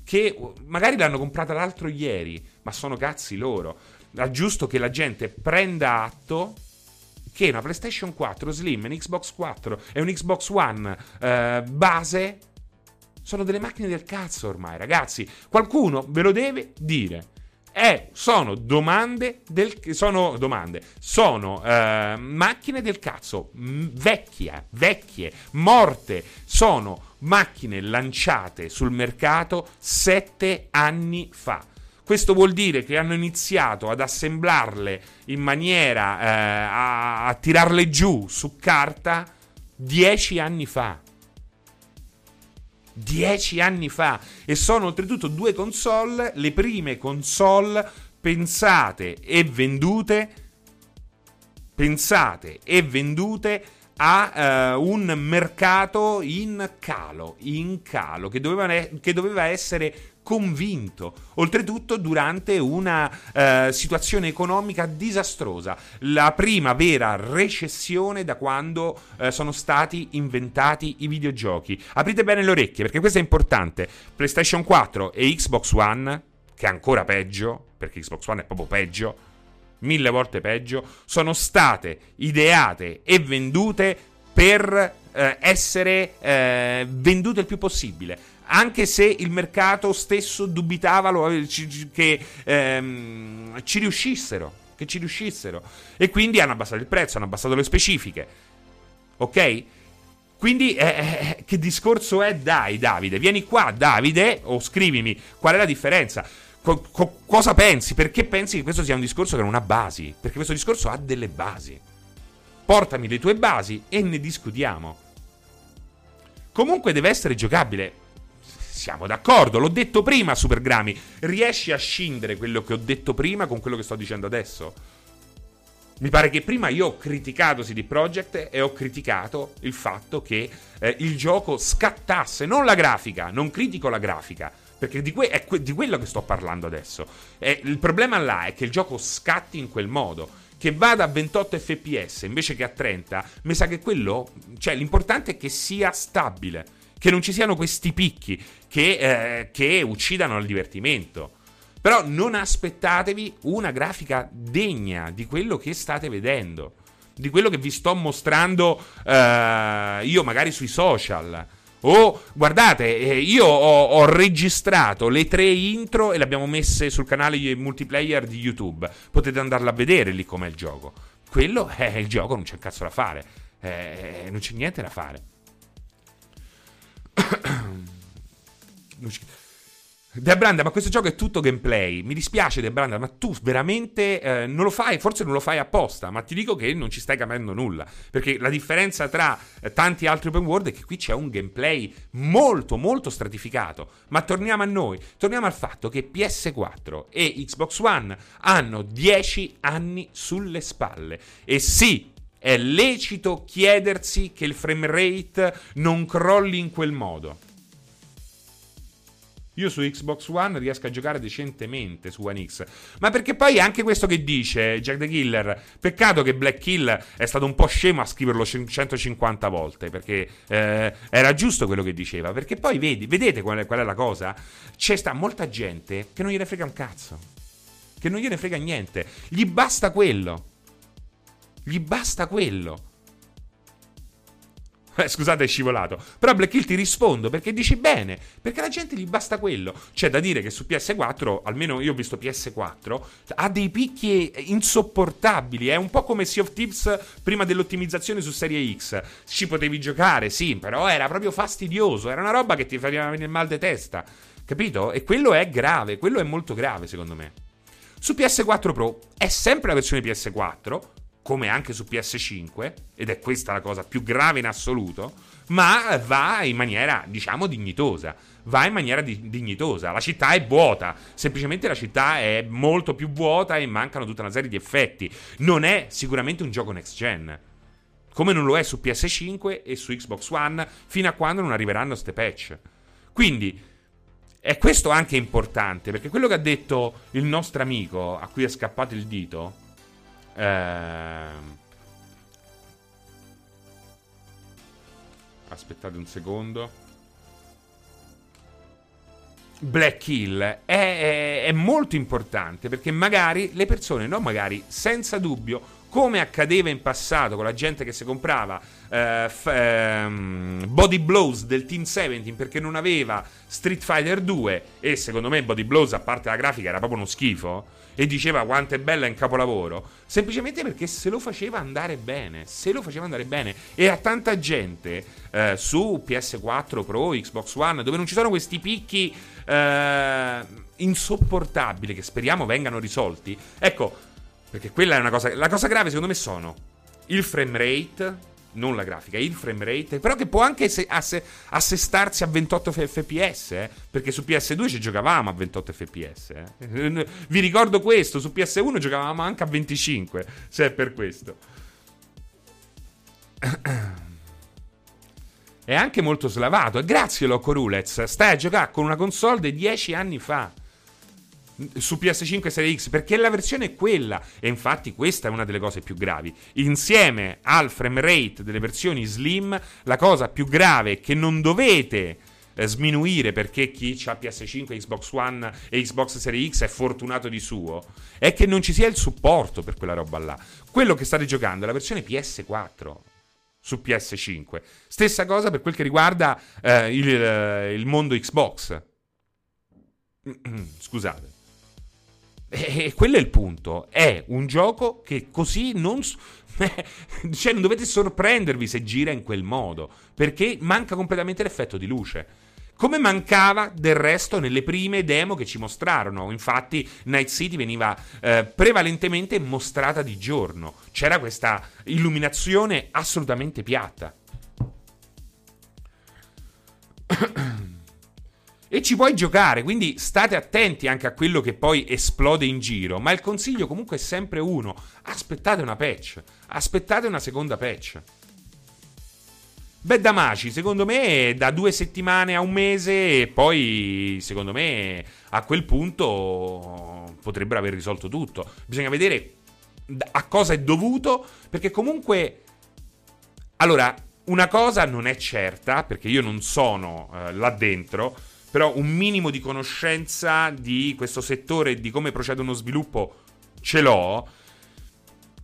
che magari l'hanno comprata l'altro ieri, ma sono cazzi loro. È giusto che la gente prenda atto che una PlayStation 4 Slim, un Xbox 4 e un Xbox One eh, base sono delle macchine del cazzo ormai, ragazzi. Qualcuno ve lo deve dire. Eh, sono domande del, sono domande, sono eh, macchine del cazzo, vecchie, vecchie, morte, sono macchine lanciate sul mercato sette anni fa. Questo vuol dire che hanno iniziato ad assemblarle in maniera eh, a, a tirarle giù su carta dieci anni fa. Dieci anni fa. E sono oltretutto due console, le prime console pensate e vendute. Pensate e vendute a uh, un mercato in calo, in calo, che doveva, che doveva essere convinto, oltretutto durante una uh, situazione economica disastrosa, la prima vera recessione da quando uh, sono stati inventati i videogiochi. Aprite bene le orecchie perché questo è importante. PlayStation 4 e Xbox One, che è ancora peggio, perché Xbox One è proprio peggio, mille volte peggio, sono state ideate e vendute per eh, essere eh, vendute il più possibile. Anche se il mercato stesso dubitava lo, che ehm, ci riuscissero. Che ci riuscissero. E quindi hanno abbassato il prezzo, hanno abbassato le specifiche. Ok? Quindi, eh, eh, che discorso è? Dai, Davide, vieni qua, Davide, o scrivimi qual è la differenza. Co- co- cosa pensi? Perché pensi che questo sia un discorso che non ha basi? Perché questo discorso ha delle basi. Portami le tue basi e ne discutiamo. Comunque deve essere giocabile. Siamo d'accordo, l'ho detto prima, Super Grammy. Riesci a scindere quello che ho detto prima con quello che sto dicendo adesso? Mi pare che prima io ho criticato CD Projekt e ho criticato il fatto che eh, il gioco scattasse, non la grafica, non critico la grafica, perché di, que- è que- di quello che sto parlando adesso. E il problema là è che il gioco scatti in quel modo. Che vada a 28 fps invece che a 30, mi sa che quello. Cioè, l'importante è che sia stabile. Che non ci siano questi picchi che, eh, che uccidano il divertimento. Però non aspettatevi una grafica degna di quello che state vedendo. Di quello che vi sto mostrando eh, io magari sui social. Oh, guardate, eh, io ho, ho, registrato le tre intro e le abbiamo messe sul canale multiplayer di YouTube. Potete andarla a vedere lì com'è il gioco. Quello è il gioco, non c'è un cazzo da fare. Eh, non c'è niente da fare. non c'è... Debranda, ma questo gioco è tutto gameplay. Mi dispiace, Debranda, ma tu veramente eh, non lo fai, forse non lo fai apposta, ma ti dico che non ci stai capendo nulla. Perché la differenza tra eh, tanti altri open world è che qui c'è un gameplay molto, molto stratificato. Ma torniamo a noi, torniamo al fatto che PS4 e Xbox One hanno 10 anni sulle spalle. E sì, è lecito chiedersi che il frame rate non crolli in quel modo. Io su Xbox One riesco a giocare decentemente su One X. Ma perché poi anche questo che dice Jack the Killer. Peccato che Black Kill è stato un po' scemo a scriverlo 150 volte. Perché eh, era giusto quello che diceva. Perché poi vedi, vedete qual è, qual è la cosa? C'è sta molta gente che non gliene frega un cazzo. Che non gliene frega niente. Gli basta quello. Gli basta quello. Eh, scusate, è scivolato. Però Black Hill ti rispondo perché dici bene. Perché alla gente gli basta quello. C'è da dire che su PS4, almeno io ho visto PS4, ha dei picchi insopportabili. È un po' come Sea of Thieves prima dell'ottimizzazione su Serie X. Ci potevi giocare, sì, però era proprio fastidioso. Era una roba che ti faceva venire mal di testa. Capito? E quello è grave. Quello è molto grave, secondo me. Su PS4 Pro è sempre la versione PS4 come anche su PS5, ed è questa la cosa più grave in assoluto, ma va in maniera, diciamo, dignitosa. Va in maniera di- dignitosa. La città è vuota, semplicemente la città è molto più vuota e mancano tutta una serie di effetti. Non è sicuramente un gioco next gen. Come non lo è su PS5 e su Xbox One, fino a quando non arriveranno queste patch. Quindi, è questo anche importante, perché quello che ha detto il nostro amico, a cui è scappato il dito, Ehm... Aspettate un secondo. Black Hill è, è, è, molto importante perché magari le persone, no magari, senza dubbio, come accadeva in passato con la gente che si comprava eh, f- ehm, Body Blows del Team 17 perché non aveva Street Fighter 2 e secondo me Body Blows a parte la grafica era proprio uno schifo e diceva quanto è bella in capolavoro, semplicemente perché se lo faceva andare bene, se lo faceva andare bene e a tanta gente eh, su PS4 Pro, Xbox One, dove non ci sono questi picchi eh, insopportabili che speriamo vengano risolti. Ecco, perché quella è una cosa la cosa grave secondo me sono il frame rate non la grafica, il frame rate, però che può anche se, asse, assestarsi a 28 fps, eh? perché su PS2 ci giocavamo a 28 fps. Eh? Vi ricordo questo, su PS1 giocavamo anche a 25, se è per questo. è anche molto slavato. E grazie Loco Rulez, stai a giocare con una console di 10 anni fa su PS5 Serie X perché la versione è quella e infatti questa è una delle cose più gravi. Insieme al frame rate delle versioni slim la cosa più grave è che non dovete eh, sminuire perché chi ha PS5, Xbox One e Xbox Serie X è fortunato di suo è che non ci sia il supporto per quella roba là. Quello che state giocando è la versione PS4 su PS5 stessa cosa per quel che riguarda eh, il, eh, il mondo Xbox. Scusate e quello è il punto. È un gioco che così non. cioè, non dovete sorprendervi se gira in quel modo. Perché manca completamente l'effetto di luce. Come mancava del resto nelle prime demo che ci mostrarono. Infatti, Night City veniva eh, prevalentemente mostrata di giorno. C'era questa illuminazione assolutamente piatta. E ci puoi giocare, quindi state attenti anche a quello che poi esplode in giro. Ma il consiglio comunque è sempre uno: aspettate una patch, aspettate una seconda patch. Beh, Damaci, secondo me da due settimane a un mese, e poi secondo me a quel punto potrebbero aver risolto tutto. Bisogna vedere a cosa è dovuto, perché comunque. Allora, una cosa non è certa, perché io non sono eh, là dentro però un minimo di conoscenza di questo settore e di come procede uno sviluppo ce l'ho.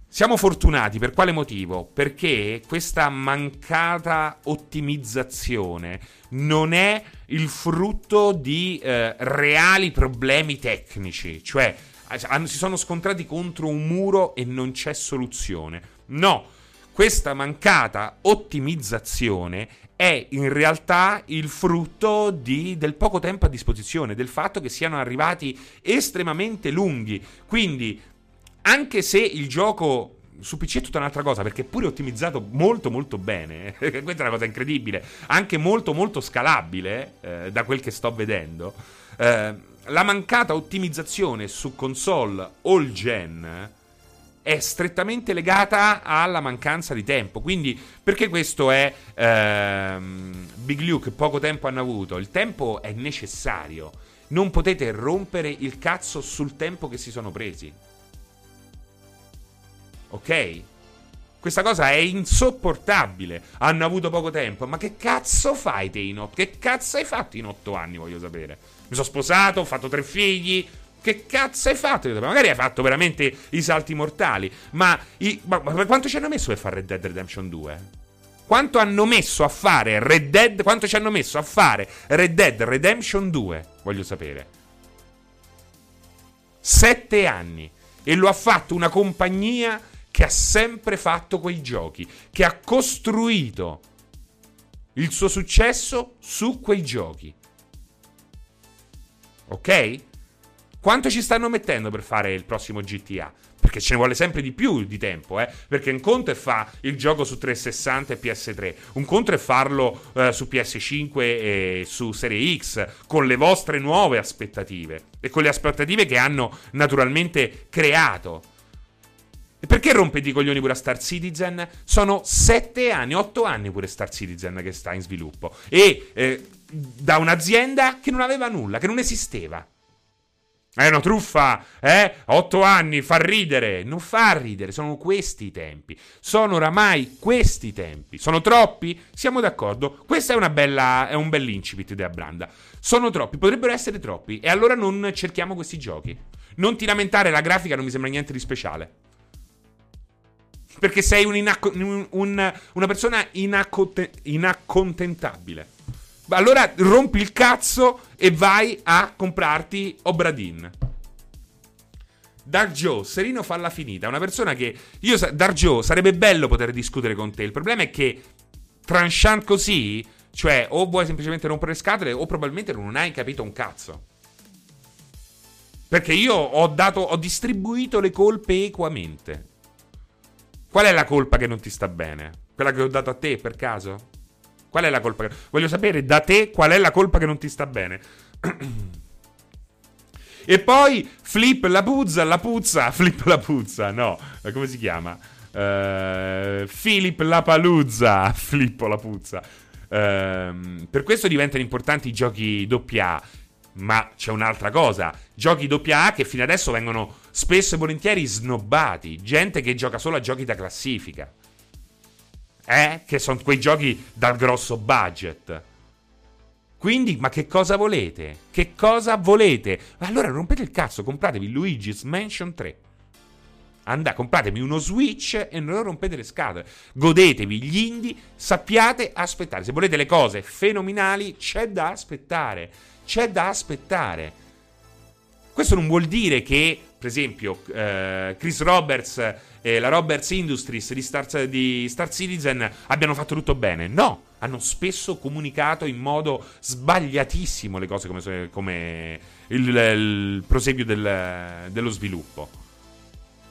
Siamo fortunati per quale motivo? Perché questa mancata ottimizzazione non è il frutto di eh, reali problemi tecnici, cioè si sono scontrati contro un muro e non c'è soluzione. No, questa mancata ottimizzazione è in realtà il frutto di, del poco tempo a disposizione, del fatto che siano arrivati estremamente lunghi. Quindi, anche se il gioco su PC è tutta un'altra cosa perché è pure ottimizzato molto molto bene questa è una cosa incredibile anche molto molto scalabile eh, da quel che sto vedendo eh, la mancata ottimizzazione su console all gen è strettamente legata alla mancanza di tempo. Quindi, perché questo è ehm, Big Luke? Poco tempo hanno avuto. Il tempo è necessario. Non potete rompere il cazzo sul tempo che si sono presi. Ok? Questa cosa è insopportabile. Hanno avuto poco tempo. Ma che cazzo fai te? Che cazzo hai fatto in otto anni, voglio sapere? Mi sono sposato, ho fatto tre figli, che cazzo hai fatto? Magari hai fatto veramente i salti mortali. Ma, i, ma, ma quanto ci hanno messo per fare Red Dead Redemption 2? Quanto hanno messo a fare Red Dead? Quanto ci hanno messo a fare Red Dead Redemption 2? Voglio sapere. Sette anni. E lo ha fatto una compagnia che ha sempre fatto quei giochi. Che ha costruito il suo successo su quei giochi. Ok? Quanto ci stanno mettendo per fare il prossimo GTA? Perché ce ne vuole sempre di più di tempo, eh? Perché un conto è fare il gioco su 360 e PS3, un conto è farlo eh, su PS5 e su Serie X, con le vostre nuove aspettative e con le aspettative che hanno naturalmente creato. E perché rompete i coglioni pure a Star Citizen? Sono 7 anni, 8 anni pure Star Citizen che sta in sviluppo. E eh, da un'azienda che non aveva nulla, che non esisteva. È una truffa, eh? Otto anni, fa ridere. Non fa ridere, sono questi i tempi. Sono oramai questi tempi. Sono troppi? Siamo d'accordo. Questo è, bella, è un bell'incipit della Branda. Sono troppi, potrebbero essere troppi. E allora non cerchiamo questi giochi. Non ti lamentare, la grafica non mi sembra niente di speciale. Perché sei un un, un, una persona inacconte- inaccontentabile. Allora rompi il cazzo e vai a comprarti Obradin. Dark Joe, Serino falla finita. Una persona che. Io, Dark sarebbe bello poter discutere con te. Il problema è che, tranchant così, cioè, o vuoi semplicemente rompere le scatole, o probabilmente non hai capito un cazzo. Perché io ho dato. Ho distribuito le colpe equamente. Qual è la colpa che non ti sta bene? Quella che ho dato a te, per caso? Qual è la colpa? Che... Voglio sapere da te qual è la colpa che non ti sta bene. e poi Flip la puzza, la puzza, Flip la puzza, no, come si chiama? Uh, Philip Lapaluzza, Filippo la puzza. Uh, per questo diventano importanti i giochi AA. Ma c'è un'altra cosa: giochi AA che fino adesso vengono spesso e volentieri snobbati. Gente che gioca solo a giochi da classifica. Eh? Che sono quei giochi dal grosso budget. Quindi, ma che cosa volete? Che cosa volete? Allora rompete il cazzo, compratevi Luigi's Mansion 3. Andate, compratemi uno Switch e non rompete le scatole. Godetevi gli indie, sappiate aspettare. Se volete le cose fenomenali, c'è da aspettare. C'è da aspettare. Questo non vuol dire che, per esempio, eh, Chris Roberts e la Roberts Industries di Star, di Star Citizen abbiano fatto tutto bene. No, hanno spesso comunicato in modo sbagliatissimo le cose come, come il, il, proseguio del, dello sviluppo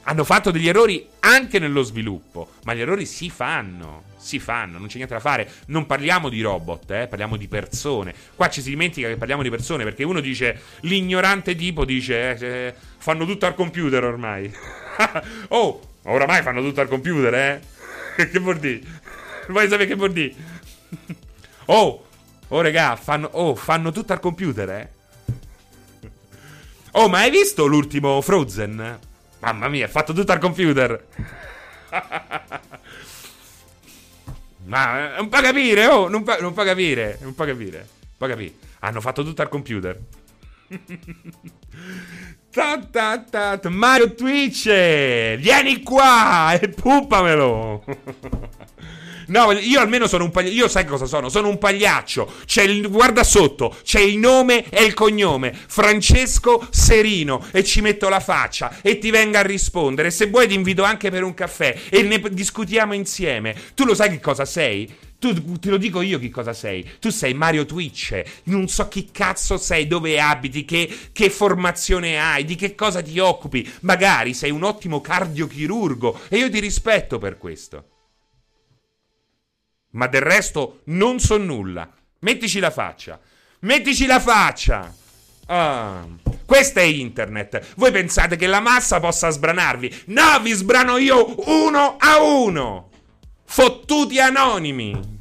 hanno fatto degli errori anche nello sviluppo, ma gli errori si fanno, si fanno, non c'è niente da fare. Non parliamo di robot, eh, parliamo di persone. Qua ci si dimentica che parliamo di persone perché uno dice, l'ignorante tipo dice, eh, eh fanno tutto al computer ormai. oh, oramai fanno tutto al computer, eh? che vuol dire? Vuoi sapere che vuol dire? oh, oh regà, fanno, oh, fanno tutto al computer, eh? Oh, ma hai visto l'ultimo Frozen? Mamma mia, è fatto tutto al computer. Ma non può capire, oh, non può, non può capire, non può capire, può capire. Hanno fatto tutto al computer. ta, ta, ta. Mario Twitch, vieni qua e puppamelo. No, io almeno sono un pagliaccio. Io sai cosa sono? Sono un pagliaccio. C'è il. Guarda sotto, c'è il nome e il cognome. Francesco Serino. E ci metto la faccia. E ti venga a rispondere. Se vuoi, ti invito anche per un caffè. E ne discutiamo insieme. Tu lo sai che cosa sei? Tu te lo dico io che cosa sei. Tu sei Mario Twitch. Non so chi cazzo sei, dove abiti, che, che, formazione hai, di che cosa ti occupi. Magari sei un ottimo cardiochirurgo e io ti rispetto per questo. Ma del resto non so nulla. Mettici la faccia. Mettici la faccia. Ah, questa è internet. Voi pensate che la massa possa sbranarvi? No, vi sbrano io uno a uno. Fottuti anonimi.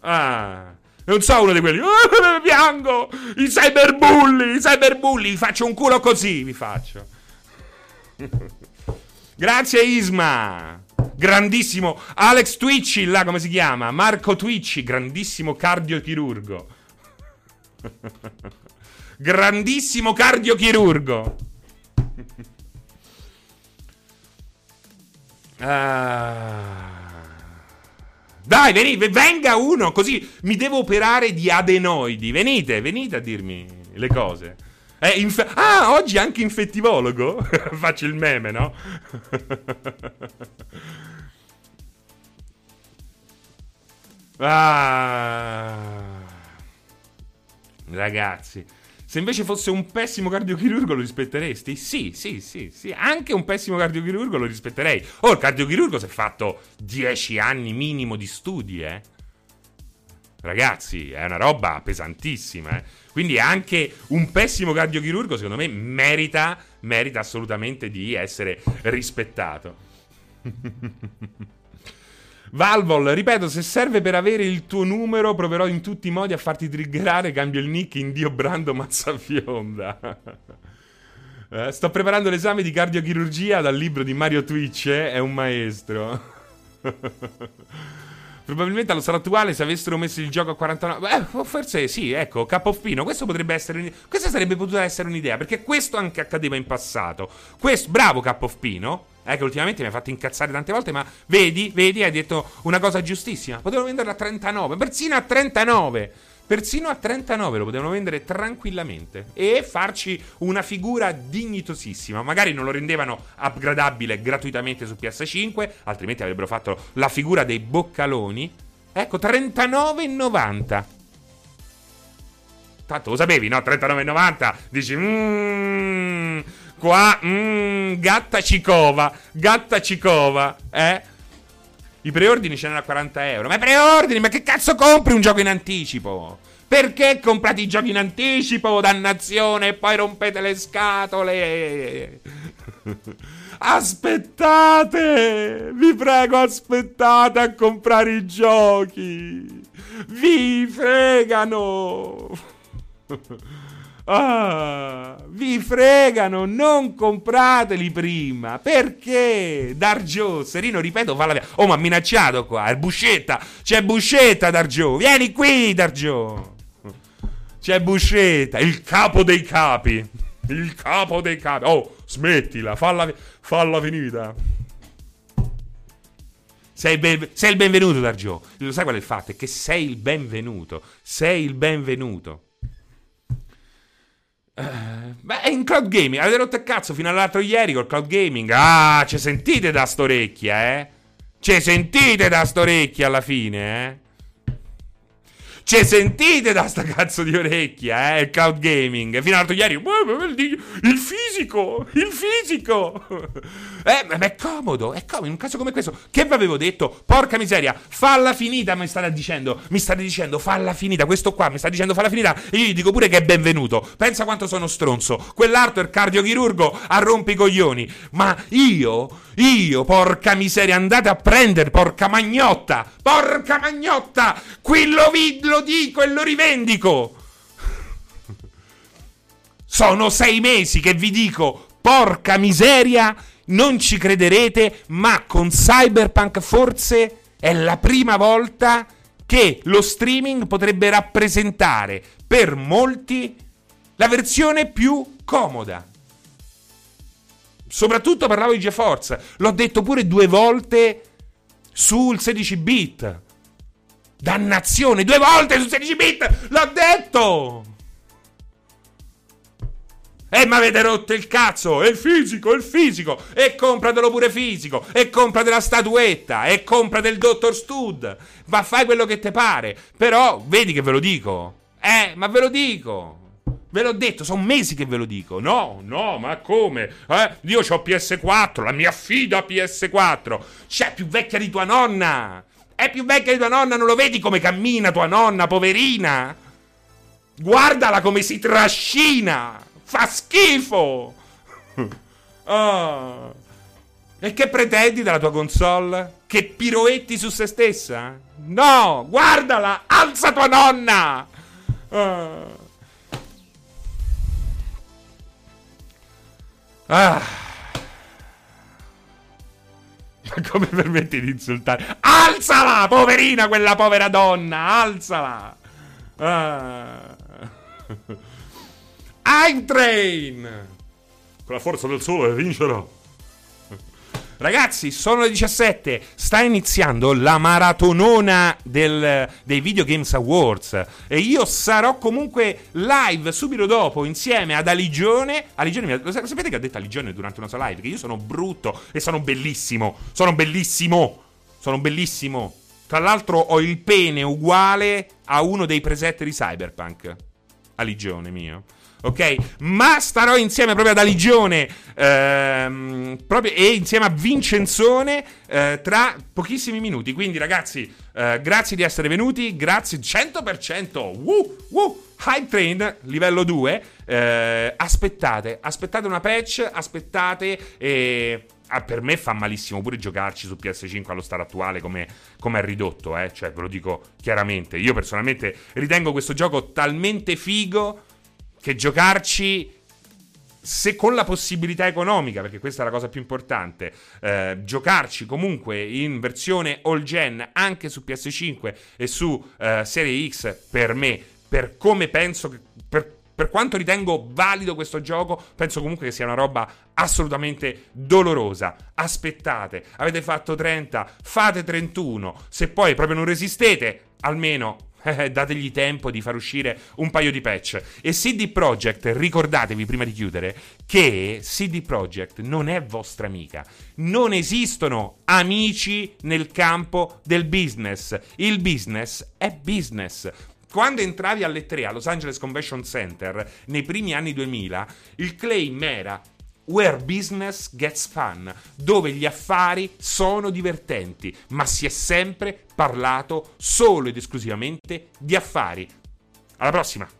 Ah. Non so uno di quelli. Piango! I cyberbulli! I cyberbulli! Vi faccio un culo così, vi faccio. Grazie Isma! Grandissimo Alex Twitchy, là come si chiama? Marco Twitchy, grandissimo cardiochirurgo. grandissimo cardiochirurgo. ah. Dai, venite, venga uno, così mi devo operare di adenoidi. Venite, venite a dirmi le cose. Inf- ah, oggi anche infettivologo? Faccio il meme, no? Ah. Ragazzi, se invece fosse un pessimo cardiochirurgo lo rispetteresti? Sì, sì, sì, sì, anche un pessimo cardiochirurgo lo rispetterei. Oh, il cardiochirurgo si è fatto 10 anni minimo di studi, eh. Ragazzi, è una roba pesantissima, eh. Quindi anche un pessimo cardiochirurgo, secondo me, merita, merita assolutamente di essere rispettato. Valvol, ripeto, se serve per avere il tuo numero, proverò in tutti i modi a farti triggerare. Cambio il nick in Dio Brando Mazzafionda. eh, sto preparando l'esame di cardiochirurgia dal libro di Mario Twitch. Eh? È un maestro. Probabilmente allo stato attuale, se avessero messo il gioco a 49, beh, forse sì, ecco, Capo Pino. Questo potrebbe essere. Questa sarebbe potuta essere un'idea, perché questo anche accadeva in passato. Questo, bravo Capo Pino eh, che ultimamente mi ha fatto incazzare tante volte, ma vedi, vedi, hai detto una cosa giustissima. Potevano venderla a 39, persino a 39. Persino a 39 lo potevano vendere tranquillamente e farci una figura dignitosissima. Magari non lo rendevano upgradabile gratuitamente su PS5, altrimenti avrebbero fatto la figura dei boccaloni. Ecco, 39,90. Tanto lo sapevi, no? 39,90. Dici, mmm Qua, mmm, gatta Cicova, gatta Cicova, eh? I preordini ce n'erano a 40 euro. Ma preordini, ma che cazzo compri un gioco in anticipo? Perché comprate i giochi in anticipo, dannazione, e poi rompete le scatole? Aspettate! Vi prego, aspettate a comprare i giochi! Vi fregano! Ah, vi fregano, non comprateli prima. Perché? Dargio, Serino, ripeto, fa la via. Oh, ma minacciato qua, è Buscetta. C'è Buscetta, Dargio. Vieni qui, Dargio. C'è Buscetta, il capo dei capi. Il capo dei capi. Oh, smettila, falla, falla finita. Sei, ben, sei il benvenuto, Dargio. Lo sai qual è il fatto? È che sei il benvenuto. Sei il benvenuto. Beh, è in cloud gaming. Avete rotto il cazzo fino all'altro ieri col cloud gaming. Ah, ci sentite da storecchia, eh? Ci sentite da storecchia alla fine, eh? Ci sentite da sta cazzo di orecchia, eh? Cloud gaming. Fino all'altro ieri. Il fisico! Il fisico! Eh, ma è comodo, è comodo. In un caso come questo, che vi avevo detto? Porca miseria, falla finita, mi state dicendo. Mi state dicendo, falla finita. Questo qua mi sta dicendo, falla finita. E io gli dico pure che è benvenuto. Pensa quanto sono stronzo. Quell'altro è il cardiochirurgo a rompi i coglioni. Ma io, io, porca miseria, andate a prendere, porca magnotta. Porca magnotta! Qui lo, vi, dico e lo rivendico. Sono sei mesi che vi dico, porca miseria, non ci crederete, ma con Cyberpunk forse è la prima volta che lo streaming potrebbe rappresentare per molti la versione più comoda. Soprattutto parlavo di GeForce, l'ho detto pure due volte sul 16 bit. Dannazione, due volte sul 16 bit! L'ho detto! E mi avete rotto il cazzo! E il fisico, il fisico! E compratelo pure fisico! E compra della statuetta! E compra del Dottor Stud! Ma fai quello che ti pare! Però, vedi che ve lo dico! Eh, ma ve lo dico! Ve l'ho detto, sono mesi che ve lo dico. No, no, ma come? Eh? Io ho PS4, la mia fida PS4. C'è più vecchia di tua nonna. È più vecchia di tua nonna, non lo vedi come cammina tua nonna, poverina? Guardala come si trascina. Fa schifo. oh. E che pretendi dalla tua console? Che piroetti su se stessa? No, guardala, alza tua nonna. Oh. Ah. Ma come permetti di insultare? Alzala, poverina, quella povera donna, alzala. Ah. I'm Train. Con la forza del sole vincerò. Ragazzi, sono le 17, sta iniziando la maratonona del, dei Video Games Awards e io sarò comunque live subito dopo insieme ad Aligione. Aligione, lo sapete che ha detto Aligione durante una sua live? Che io sono brutto e sono bellissimo. Sono bellissimo. Sono bellissimo. Tra l'altro ho il pene uguale a uno dei preset di Cyberpunk. Aligione mio ok? Ma starò insieme proprio ad Aligione ehm, proprio, e insieme a Vincenzone eh, tra pochissimi minuti. Quindi, ragazzi, eh, grazie di essere venuti. Grazie 100%. Woo, woo. Hype Train livello 2. Eh, aspettate, aspettate una patch. Aspettate e. Ah, per me fa malissimo pure giocarci su PS5 allo stato attuale come, come è ridotto, eh? cioè ve lo dico chiaramente. Io personalmente ritengo questo gioco talmente figo che giocarci se con la possibilità economica, perché questa è la cosa più importante, eh, giocarci comunque in versione all gen anche su PS5 e su eh, Serie X per me, per come penso che, per, per quanto ritengo valido questo gioco, penso comunque che sia una roba assolutamente dolorosa. Aspettate, avete fatto 30, fate 31, se poi proprio non resistete, almeno dategli tempo di far uscire un paio di patch. E CD Projekt, ricordatevi prima di chiudere, che CD Projekt non è vostra amica. Non esistono amici nel campo del business. Il business è business. Quando entravi alle 3 a Los Angeles Convention Center nei primi anni 2000, il claim era Where business gets fun, dove gli affari sono divertenti, ma si è sempre parlato solo ed esclusivamente di affari. Alla prossima!